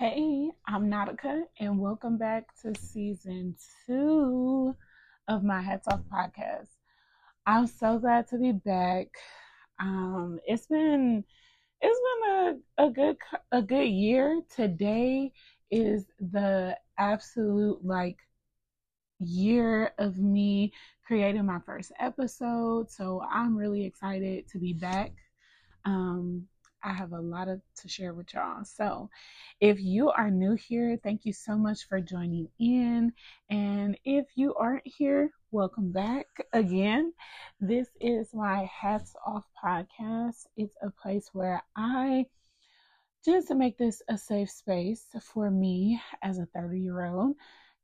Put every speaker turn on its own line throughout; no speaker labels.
Hey, I'm Nautica, and welcome back to season two of my Hats Off podcast. I'm so glad to be back. Um, it's been it's been a, a good a good year. Today is the absolute like year of me creating my first episode, so I'm really excited to be back. Um, I have a lot of, to share with y'all. So, if you are new here, thank you so much for joining in. And if you aren't here, welcome back again. This is my Hats Off podcast. It's a place where I just to make this a safe space for me as a 30 year old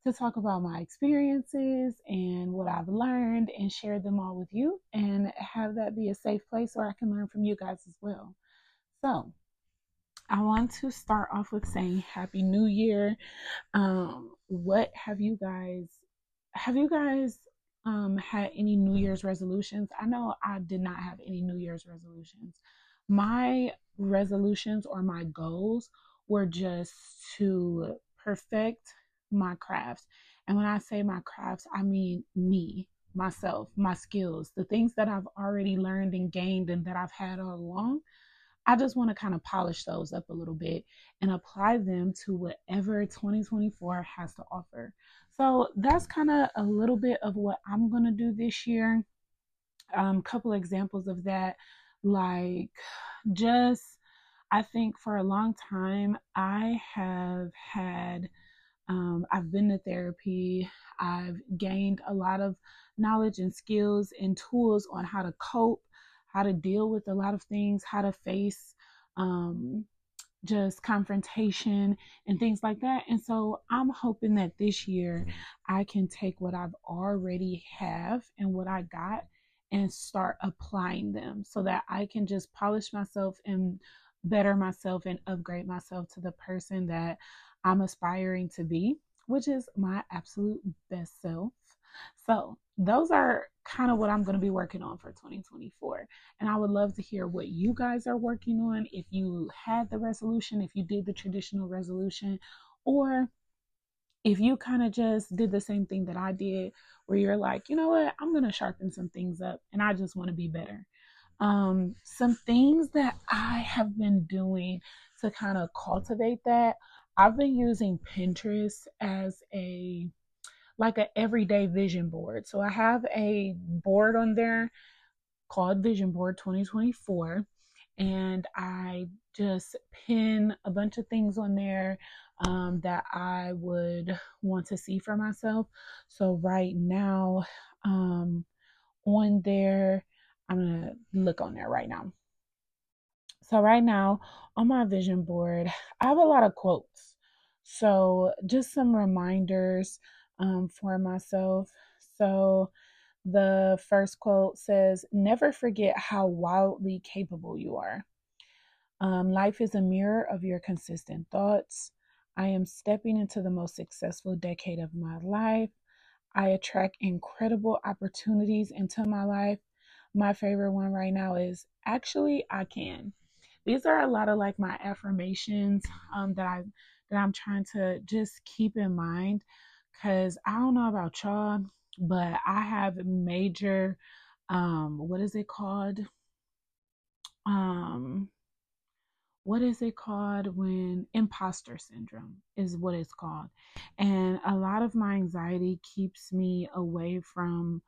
to talk about my experiences and what I've learned and share them all with you and have that be a safe place where I can learn from you guys as well. So, I want to start off with saying Happy New Year. Um, what have you guys have you guys um, had any New Year's resolutions? I know I did not have any New Year's resolutions. My resolutions or my goals were just to perfect my crafts. And when I say my crafts, I mean me, myself, my skills, the things that I've already learned and gained and that I've had all along. I just want to kind of polish those up a little bit and apply them to whatever 2024 has to offer. So that's kind of a little bit of what I'm going to do this year. A um, couple examples of that, like just, I think for a long time, I have had, um, I've been to therapy, I've gained a lot of knowledge and skills and tools on how to cope how to deal with a lot of things, how to face um, just confrontation and things like that. And so I'm hoping that this year I can take what I've already have and what I got and start applying them so that I can just polish myself and better myself and upgrade myself to the person that I'm aspiring to be, which is my absolute best self. So, those are kind of what I'm going to be working on for 2024. And I would love to hear what you guys are working on. If you had the resolution, if you did the traditional resolution, or if you kind of just did the same thing that I did, where you're like, you know what, I'm going to sharpen some things up and I just want to be better. Um, some things that I have been doing to kind of cultivate that, I've been using Pinterest as a like an everyday vision board. So I have a board on there called Vision Board 2024 and I just pin a bunch of things on there um, that I would want to see for myself. So right now, um, on there, I'm gonna look on there right now. So right now on my vision board, I have a lot of quotes. So just some reminders um, for myself. So the first quote says, Never forget how wildly capable you are. Um, life is a mirror of your consistent thoughts. I am stepping into the most successful decade of my life. I attract incredible opportunities into my life. My favorite one right now is actually I can. These are a lot of like my affirmations um, that I that I'm trying to just keep in mind Cause I don't know about y'all, but I have major um what is it called? Um what is it called when imposter syndrome is what it's called. And a lot of my anxiety keeps me away from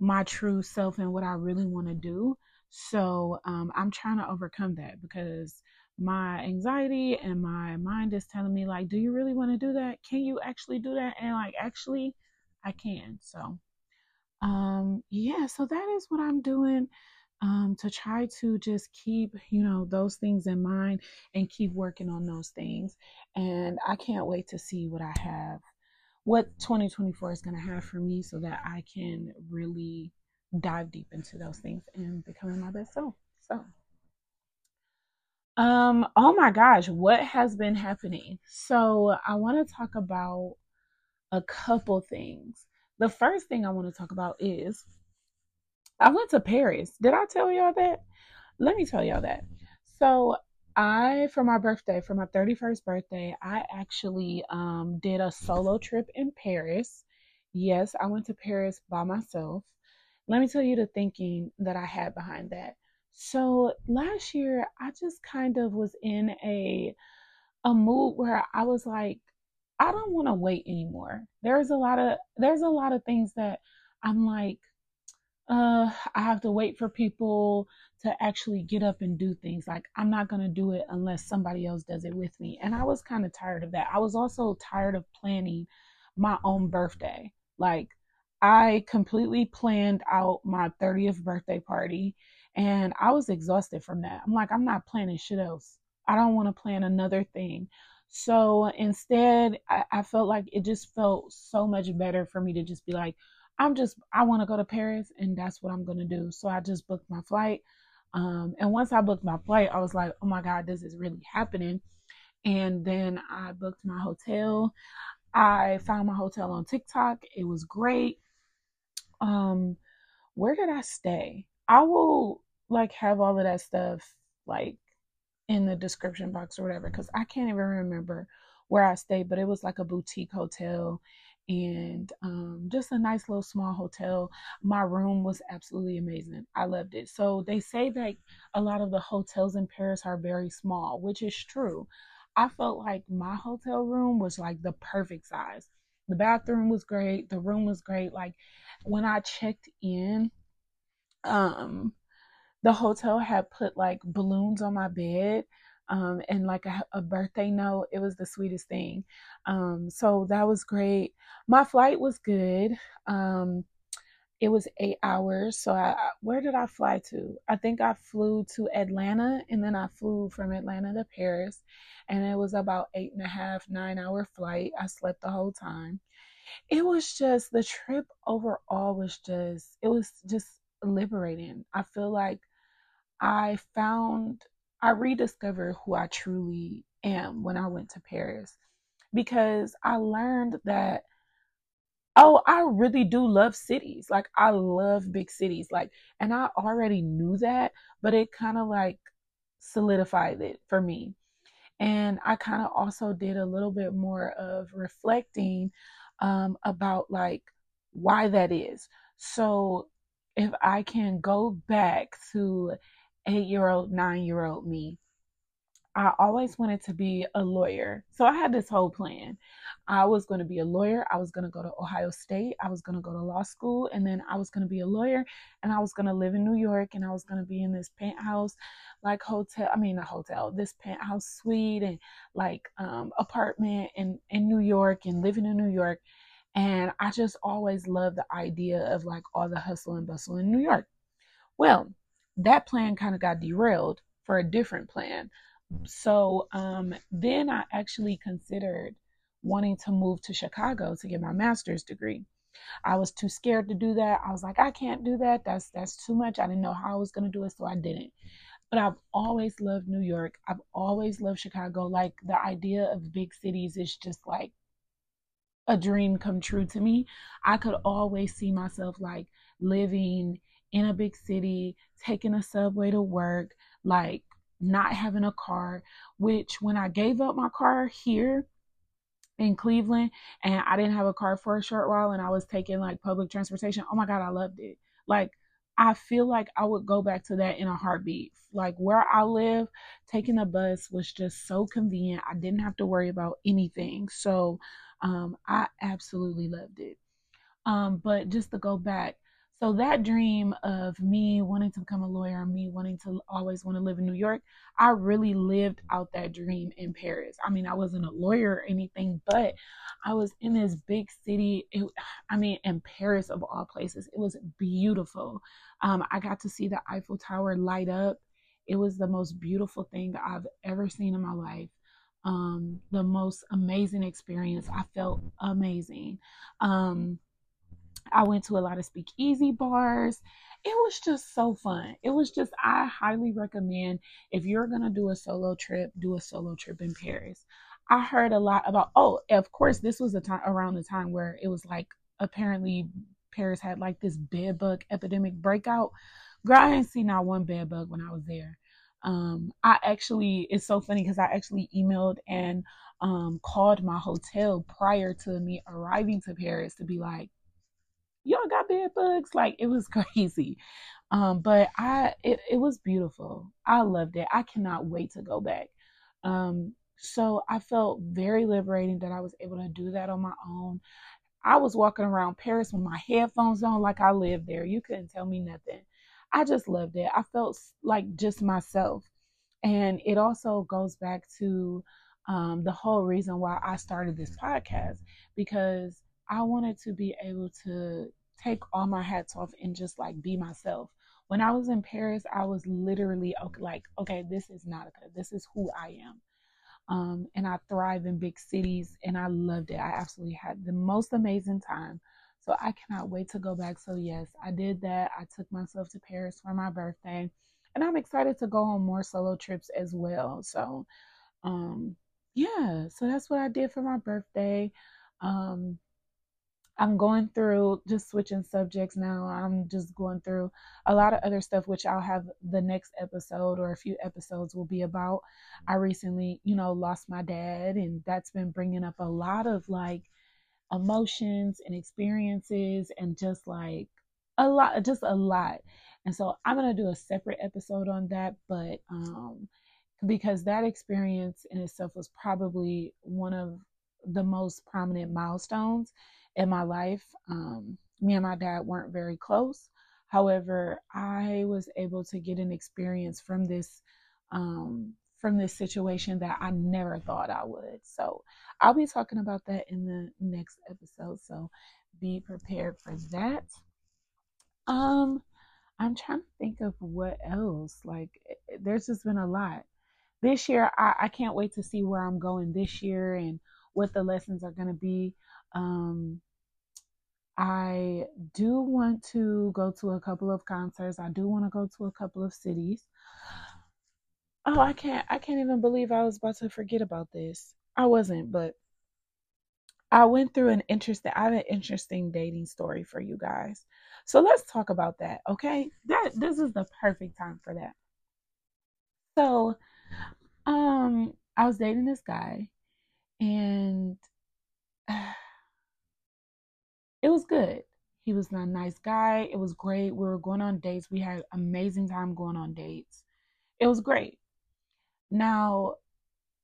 my true self and what I really want to do. So um, I'm trying to overcome that because my anxiety and my mind is telling me like do you really want to do that? Can you actually do that? And like actually i can. So um yeah so that is what i'm doing um to try to just keep you know those things in mind and keep working on those things. And i can't wait to see what i have what 2024 is going to have for me so that i can really dive deep into those things and becoming my best self. So um, oh my gosh, what has been happening? So, I want to talk about a couple things. The first thing I want to talk about is I went to Paris. Did I tell y'all that? Let me tell y'all that. So, I for my birthday, for my 31st birthday, I actually um, did a solo trip in Paris. Yes, I went to Paris by myself. Let me tell you the thinking that I had behind that. So last year, I just kind of was in a a mood where I was like, I don't want to wait anymore. There's a lot of there's a lot of things that I'm like, uh, I have to wait for people to actually get up and do things. Like, I'm not to do it unless somebody else does it with me. And I was kind of tired of that. I was also tired of planning my own birthday. Like, I completely planned out my 30th birthday party and I was exhausted from that. I'm like, I'm not planning shit else. I don't want to plan another thing. So instead, I, I felt like it just felt so much better for me to just be like, I'm just, I want to go to Paris and that's what I'm going to do. So I just booked my flight. Um, and once I booked my flight, I was like, oh my God, this is really happening. And then I booked my hotel. I found my hotel on TikTok. It was great. Um, where did I stay? I will like have all of that stuff like in the description box or whatever because I can't even remember where I stayed, but it was like a boutique hotel and um, just a nice little small hotel. My room was absolutely amazing. I loved it. So they say that a lot of the hotels in Paris are very small, which is true. I felt like my hotel room was like the perfect size. The bathroom was great. The room was great. Like when I checked in, um, the hotel had put like balloons on my bed um, and like a, a, birthday note. It was the sweetest thing. Um, so that was great. My flight was good. Um, it was eight hours. So I, where did I fly to? I think I flew to Atlanta and then I flew from Atlanta to Paris. And it was about eight and a half, nine hour flight. I slept the whole time. It was just the trip overall was just, it was just liberating. I feel like I found, I rediscovered who I truly am when I went to Paris because I learned that, oh, I really do love cities. Like, I love big cities. Like, and I already knew that, but it kind of like solidified it for me. And I kind of also did a little bit more of reflecting um, about like why that is. So if I can go back to eight year old, nine year old me, I always wanted to be a lawyer. So I had this whole plan. I was going to be a lawyer. I was going to go to Ohio State. I was going to go to law school. And then I was going to be a lawyer. And I was going to live in New York. And I was going to be in this penthouse, like hotel. I mean, a hotel, this penthouse suite and like um, apartment in, in New York and living in New York. And I just always loved the idea of like all the hustle and bustle in New York. Well, that plan kind of got derailed for a different plan. So um, then I actually considered wanting to move to Chicago to get my master's degree. I was too scared to do that. I was like, I can't do that. That's that's too much. I didn't know how I was to do it, so I didn't. But I've always loved New York. I've always loved Chicago. Like the idea of big cities is just like a dream come true to me. I could always see myself like living in a big city, taking a subway to work, like not having a car, which when I gave up my car here in Cleveland and I didn't have a car for a short while and I was taking like public transportation, oh my God, I loved it. Like, I feel like I would go back to that in a heartbeat. Like where I live, taking a bus was just so convenient. I didn't have to worry about anything. So um, I absolutely loved it. Um, but just to go back, so that dream of me wanting to become a lawyer, me wanting to always want to live in New York, I really lived out that dream in Paris. I mean, I wasn't a lawyer or anything, but I was in this big city. It, I mean, in Paris of all places, it was beautiful. Um, I got to see the Eiffel Tower light up. It was the most beautiful thing I've ever seen in my life. Um, the most amazing experience. I felt amazing. Um, I went to a lot of speakeasy bars. It was just so fun. It was just, I highly recommend if you're going to do a solo trip, do a solo trip in Paris. I heard a lot about, oh, of course, this was a time around the time where it was like apparently Paris had like this bed bug epidemic breakout. Girl, I didn't see not one bed bug when I was there. Um, I actually, it's so funny because I actually emailed and um, called my hotel prior to me arriving to Paris to be like, y'all got bed bugs? Like, it was crazy. Um, but I, it, it was beautiful. I loved it. I cannot wait to go back. Um, so I felt very liberating that I was able to do that on my own. I was walking around Paris with my headphones on like I lived there. You couldn't tell me nothing. I just loved it. I felt like just myself. And it also goes back to um, the whole reason why I started this podcast because I wanted to be able to take all my hats off and just like be myself. When I was in Paris, I was literally like, okay, this is Nautica. This is who I am. Um, and I thrive in big cities and I loved it. I absolutely had the most amazing time. So I cannot wait to go back. So, yes, I did that. I took myself to Paris for my birthday and I'm excited to go on more solo trips as well. So, um, yeah, so that's what I did for my birthday. Um, I'm going through just switching subjects now. I'm just going through a lot of other stuff, which I'll have the next episode or a few episodes will be about. I recently, you know, lost my dad, and that's been bringing up a lot of like emotions and experiences and just like a lot, just a lot. And so I'm going to do a separate episode on that, but um, because that experience in itself was probably one of the most prominent milestones in my life. Um, me and my dad weren't very close. However, I was able to get an experience from this um, from this situation that I never thought I would. So I'll be talking about that in the next episode. So be prepared for that. Um, I'm trying to think of what else. Like, eh, eh, there's just been a lot. This year, I, I can't wait to see where I'm going this year and what the lessons are going to be. Um, I do want to go to a couple of concerts. I do want to go to a couple of cities. Oh, I can't I can't even believe I was about to forget about this. I wasn't, but I went through an interesting I have an interesting dating story for you guys. So let's talk about that, okay? That this is the perfect time for that. So, um I was dating this guy and it was good. He was a nice guy. It was great. We were going on dates. We had amazing time going on dates. It was great. Now,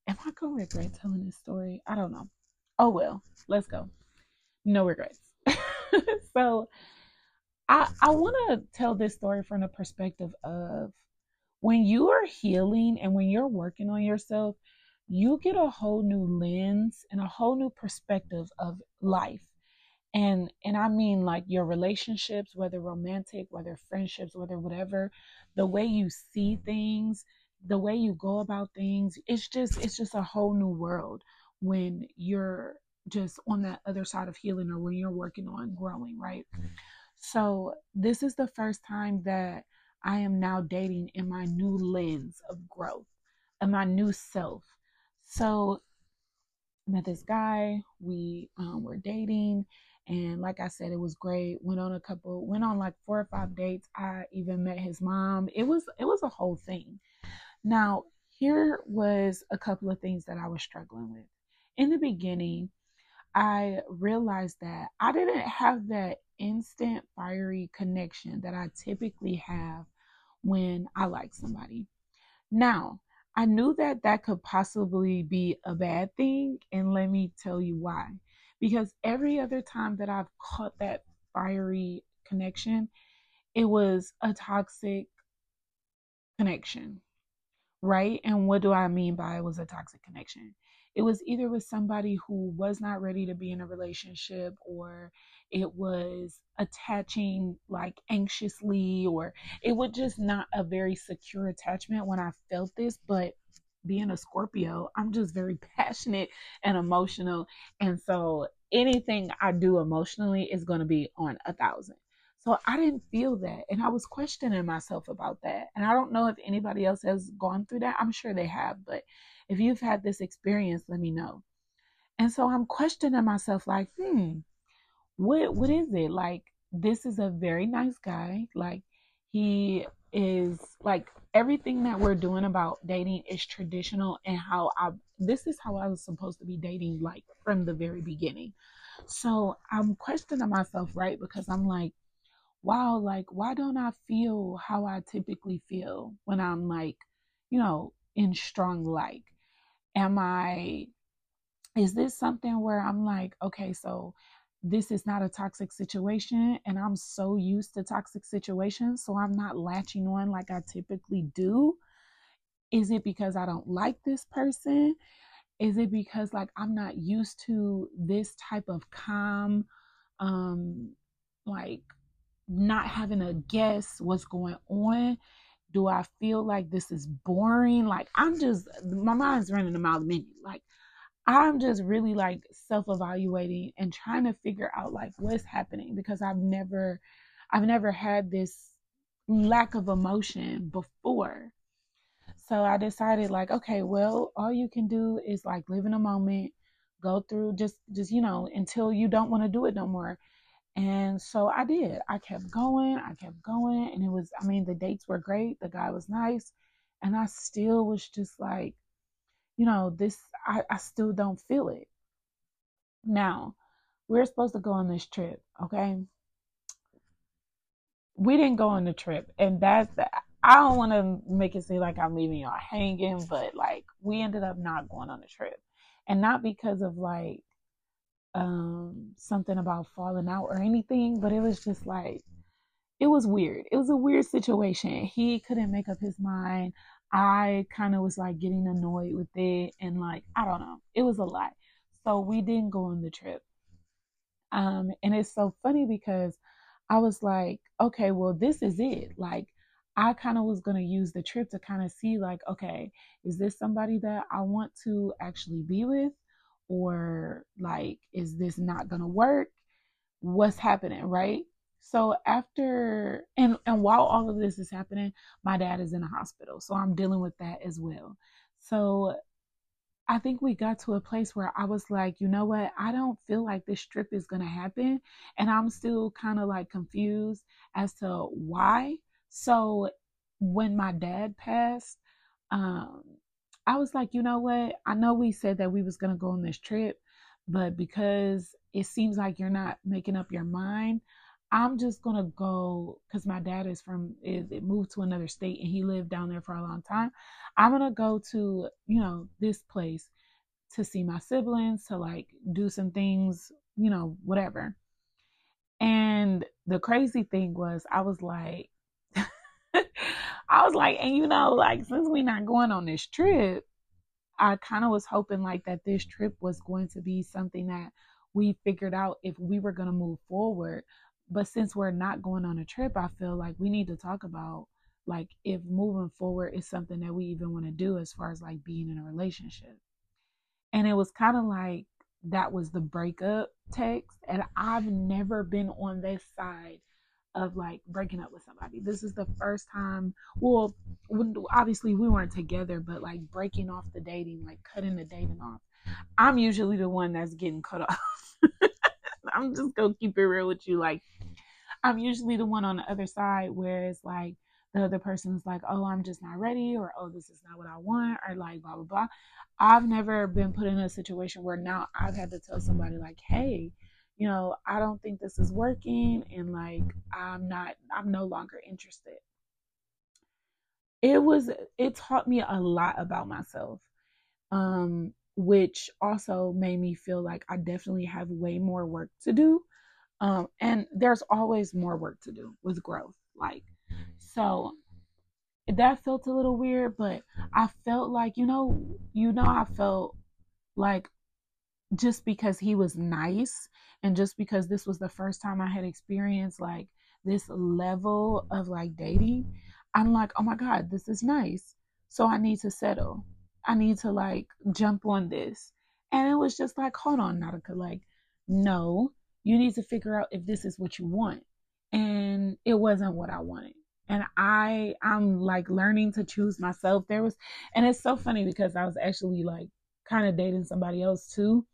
am I gonna regret telling this story? I don't know. Oh well, let's go. No regrets. so I I want to tell this story from the perspective of when you are healing and when you're working on yourself, you get a whole new lens and a whole new perspective of life and and i mean like your relationships whether romantic whether friendships whether whatever the way you see things the way you go about things it's just it's just a whole new world when you're just on that other side of healing or when you're working on growing right so this is the first time that i am now dating in my new lens of growth and my new self so met this guy we um, were dating and like I said, it was great. Went on a couple, went on like four or five dates. I even met his mom. It was it was a whole thing. Now, here was a couple of things that I was struggling with. In the beginning, I realized that I didn't have that instant fiery connection that I typically have when I like somebody. Now, I knew that that could possibly be a bad thing, and let me tell you why because every other time that I've caught that fiery connection, it was a toxic connection, right? And what do I mean by it was a toxic connection? It was either with somebody who was not ready to be in a relationship or it was attaching like anxiously or it was just not a very secure attachment when I felt this, but being a Scorpio, I'm just very passionate and emotional. And so anything I do emotionally is going to be on a thousand. So I didn't feel that. And I was questioning myself about that. And I don't know if anybody else has gone through that. I'm sure they have. But if you've had this experience, let me know. And so I'm questioning myself like, hmm, what what is it? Like, this is a very nice guy. Like, he is like everything that we're doing about dating is traditional and how I this is how I was supposed to be dating like from the very beginning. So I'm questioning myself, right? Because I'm like, wow, like why don't I feel how I typically feel when I'm like, you know, in strong like? Am I is this something where I'm like, okay, so this is not a toxic situation and I'm so used to toxic situations, so I'm not latching on like I typically do? Is it because I don't like this person? Is it because like I'm not used to this type of calm um like not having a guess what's going on? Do I feel like this is boring? Like I'm just my mind's running a mile a minute. Like I'm just really like self evaluating and trying to figure out like what's happening because I've never I've never had this lack of emotion before. So I decided like okay, well, all you can do is like live in a moment, go through just just you know until you don't want to do it no more. And so I did. I kept going, I kept going and it was I mean the dates were great, the guy was nice, and I still was just like you know, this, I, I still don't feel it. Now, we're supposed to go on this trip, okay? We didn't go on the trip, and that's the, I don't want to make it seem like I'm leaving y'all hanging, but like we ended up not going on the trip, and not because of like um something about falling out or anything, but it was just like it was weird. It was a weird situation. He couldn't make up his mind. I kind of was like getting annoyed with it and like I don't know. It was a lot. So we didn't go on the trip. Um and it's so funny because I was like, okay, well this is it. Like I kind of was going to use the trip to kind of see like, okay, is this somebody that I want to actually be with or like is this not going to work? What's happening, right? So after and and while all of this is happening, my dad is in a hospital. So I'm dealing with that as well. So I think we got to a place where I was like, you know what? I don't feel like this trip is going to happen. And I'm still kind of like confused as to why. So when my dad passed, um, I was like, you know what? I know we said that we was to go on this trip, but because it seems like you're not making up your mind, I'm just gonna go because my dad is from is it moved to another state and he lived down there for a long time. I'm gonna go to you know this place to see my siblings to like do some things you know whatever. And the crazy thing was I was like I was like and you know like since we're not going on this trip I kind of was hoping like that this trip was going to be something that we figured out if we were going to move forward but since we're not going on a trip, I feel like we need to talk about like if moving forward is something that we even want to do as far as like being in a relationship. And it was kind of like that was the breakup text. And I've never been on this side of like breaking up with somebody. This is the first time, well, obviously we weren't together, but like breaking off the dating, like cutting the dating off. I'm usually the one that's getting cut off. I'm just gonna keep it real with you. Like, I'm usually the one on the other side where it's like the other person's like, oh, I'm just not ready, or oh, this is not what I want, or like blah blah blah. I've never been put in a situation where now I've had to tell somebody like, hey, you know, I don't think this is working, and like I'm not, I'm no longer interested. It was, it taught me a lot about myself. Um, which also made me feel like I definitely have way more work to do. Um, and there's always more work to do with growth. Like, so that felt a little weird, but I felt like, you know, you know, I felt like just because he was nice and just because this was the first time I had experienced like this level of like dating, I'm like, oh my God, this is nice. So I need to settle. I need to like jump on this. And it was just like, hold on, Nautica, like, no, you need to figure out if this is what you want. And it wasn't what I wanted. And I I'm like learning to choose myself. There was and it's so funny because I was actually like kind of dating somebody else too.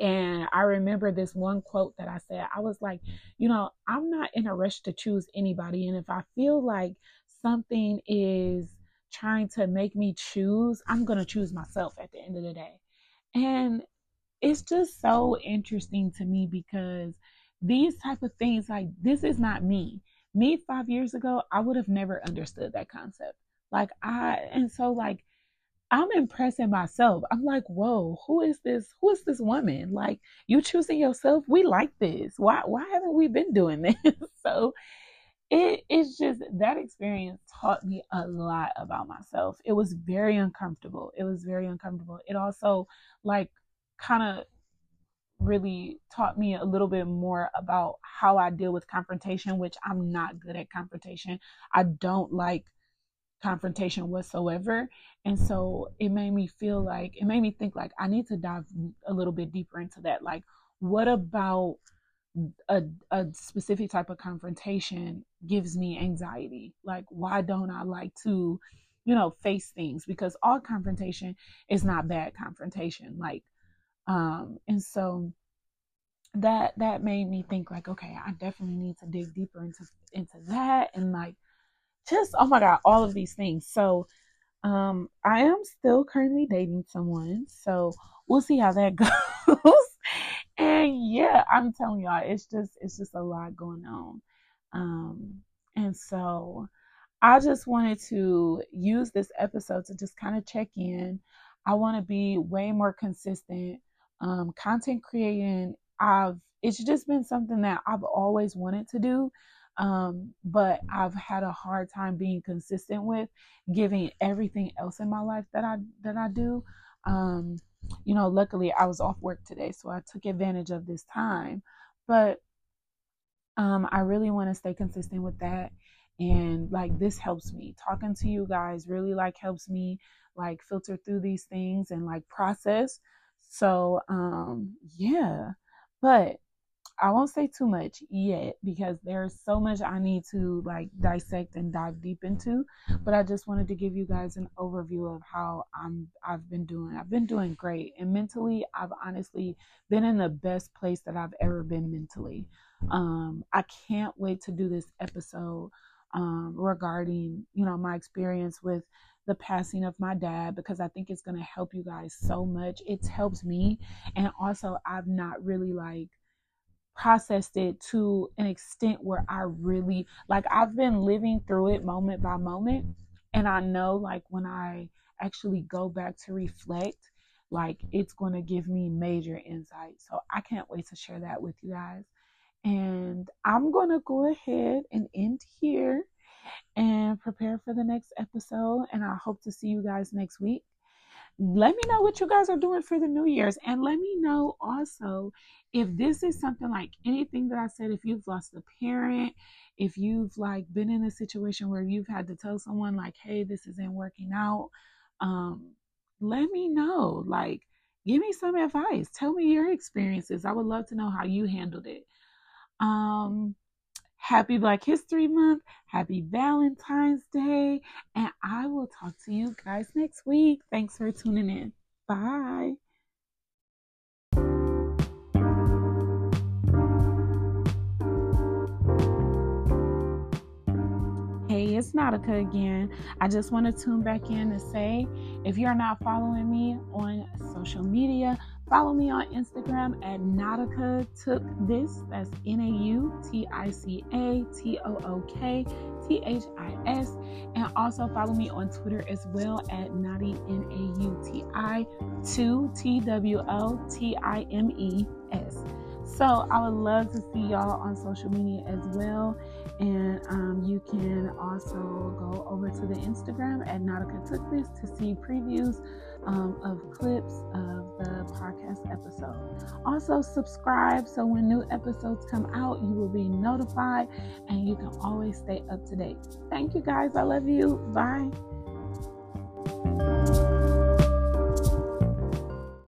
And I remember this one quote that I said. I was like, you know, I'm not in a rush to choose anybody. And if I feel like something is trying to make me choose, I'm going to choose myself at the end of the day. And it's just so interesting to me because these type of things like this is not me. Me 5 years ago, I would have never understood that concept. Like I and so like I'm impressing myself. I'm like, whoa, who is this? Who is this woman? Like, you choosing yourself? We like this. Why why haven't we been doing this? so it it's just that experience taught me a lot about myself. It was very uncomfortable. It was very uncomfortable. It also like kind of really taught me a little bit more about how I deal with confrontation, which I'm not good at confrontation. I don't like confrontation whatsoever. And so it made me feel like, it made me think like I need to dive a little bit deeper into that. Like, what about a, a specific type of confrontation gives me anxiety? Like, why don't I like to, you know, face things? Because all confrontation is not bad confrontation. Like, um, and so that that made me think like okay i definitely need to dig deeper into into that and like just oh my god all of these things. So um i am still currently dating someone so we'll see how that goes. And yeah i'm telling y'all it's just it's just a lot going on. Um and so i just wanted to use this episode to just kind of check in. I want to be way more consistent um content creating. I've it's just been something that i've always wanted to do um, but I've had a hard time being consistent with giving everything else in my life that I that I do. Um, you know, luckily I was off work today, so I took advantage of this time. But um, I really want to stay consistent with that, and like this helps me. Talking to you guys really like helps me like filter through these things and like process. So um, yeah, but I won't say too much yet because there's so much I need to like dissect and dive deep into. But I just wanted to give you guys an overview of how I'm I've been doing. I've been doing great. And mentally I've honestly been in the best place that I've ever been mentally. Um I can't wait to do this episode um regarding, you know, my experience with the passing of my dad because I think it's going to help you guys so much. It's helped me and also I've not really like processed it to an extent where I really like I've been living through it moment by moment and I know like when I actually go back to reflect like it's going to give me major insight. So I can't wait to share that with you guys. And I'm going to go ahead and end here and prepare for the next episode and I hope to see you guys next week let me know what you guys are doing for the New Year's. And let me know also if this is something like anything that I said, if you've lost a parent, if you've like been in a situation where you've had to tell someone like, hey, this isn't working out, um, let me know. Like, give me some advice. Tell me your experiences. I would love to know how you handled it. Um, Happy Black History Month. Happy Valentine's Day. And I will talk to you guys next week. Thanks for tuning in. Bye. Hey, it's Nautica again. I just want to tune back in to say if you're not following me on social media, Follow me on Instagram at Nautica Took This. That's N A U T I C A T O O K T H I S. And also follow me on Twitter as well at Naughty N A U T I 2 T W O T I M E S. So I would love to see y'all on social media as well. And um, you can also go over to the Instagram at Nautica Took This to see previews um, of clips of the podcast episode. Also, subscribe so when new episodes come out, you will be notified and you can always stay up to date. Thank you guys. I love you. Bye.